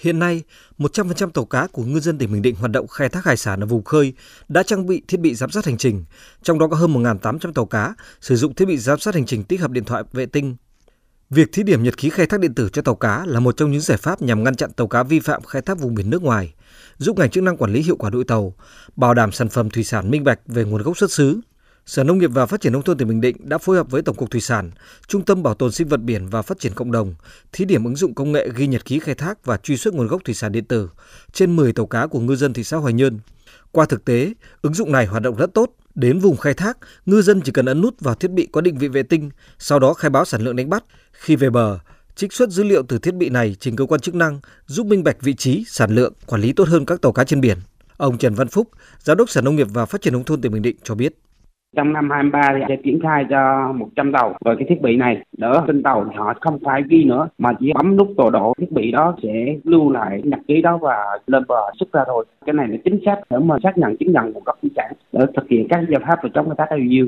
Hiện nay, 100% tàu cá của ngư dân tỉnh Bình Định hoạt động khai thác hải sản ở vùng khơi đã trang bị thiết bị giám sát hành trình, trong đó có hơn 1.800 tàu cá sử dụng thiết bị giám sát hành trình tích hợp điện thoại vệ tinh. Việc thí điểm nhật ký khai thác điện tử cho tàu cá là một trong những giải pháp nhằm ngăn chặn tàu cá vi phạm khai thác vùng biển nước ngoài, giúp ngành chức năng quản lý hiệu quả đội tàu, bảo đảm sản phẩm thủy sản minh bạch về nguồn gốc xuất xứ, Sở Nông nghiệp và Phát triển nông thôn tỉnh Bình Định đã phối hợp với Tổng cục Thủy sản, Trung tâm Bảo tồn sinh vật biển và Phát triển cộng đồng thí điểm ứng dụng công nghệ ghi nhật ký khai thác và truy xuất nguồn gốc thủy sản điện tử trên 10 tàu cá của ngư dân thị xã Hoài Nhơn. Qua thực tế, ứng dụng này hoạt động rất tốt. Đến vùng khai thác, ngư dân chỉ cần ấn nút vào thiết bị có định vị vệ tinh, sau đó khai báo sản lượng đánh bắt. Khi về bờ, trích xuất dữ liệu từ thiết bị này trình cơ quan chức năng, giúp minh bạch vị trí, sản lượng, quản lý tốt hơn các tàu cá trên biển. Ông Trần Văn Phúc, Giám đốc Sở Nông nghiệp và Phát triển nông thôn tỉnh Bình Định cho biết. Trong năm 23 thì sẽ triển khai cho 100 tàu với cái thiết bị này. Đỡ trên tàu thì họ không phải ghi nữa, mà chỉ bấm nút tọa độ thiết bị đó sẽ lưu lại nhật ký đó và lên bờ xuất ra thôi. Cái này là chính xác để mà xác nhận chứng nhận nguồn gốc thủy sản, để thực hiện các giải pháp về chống khai thác IUU.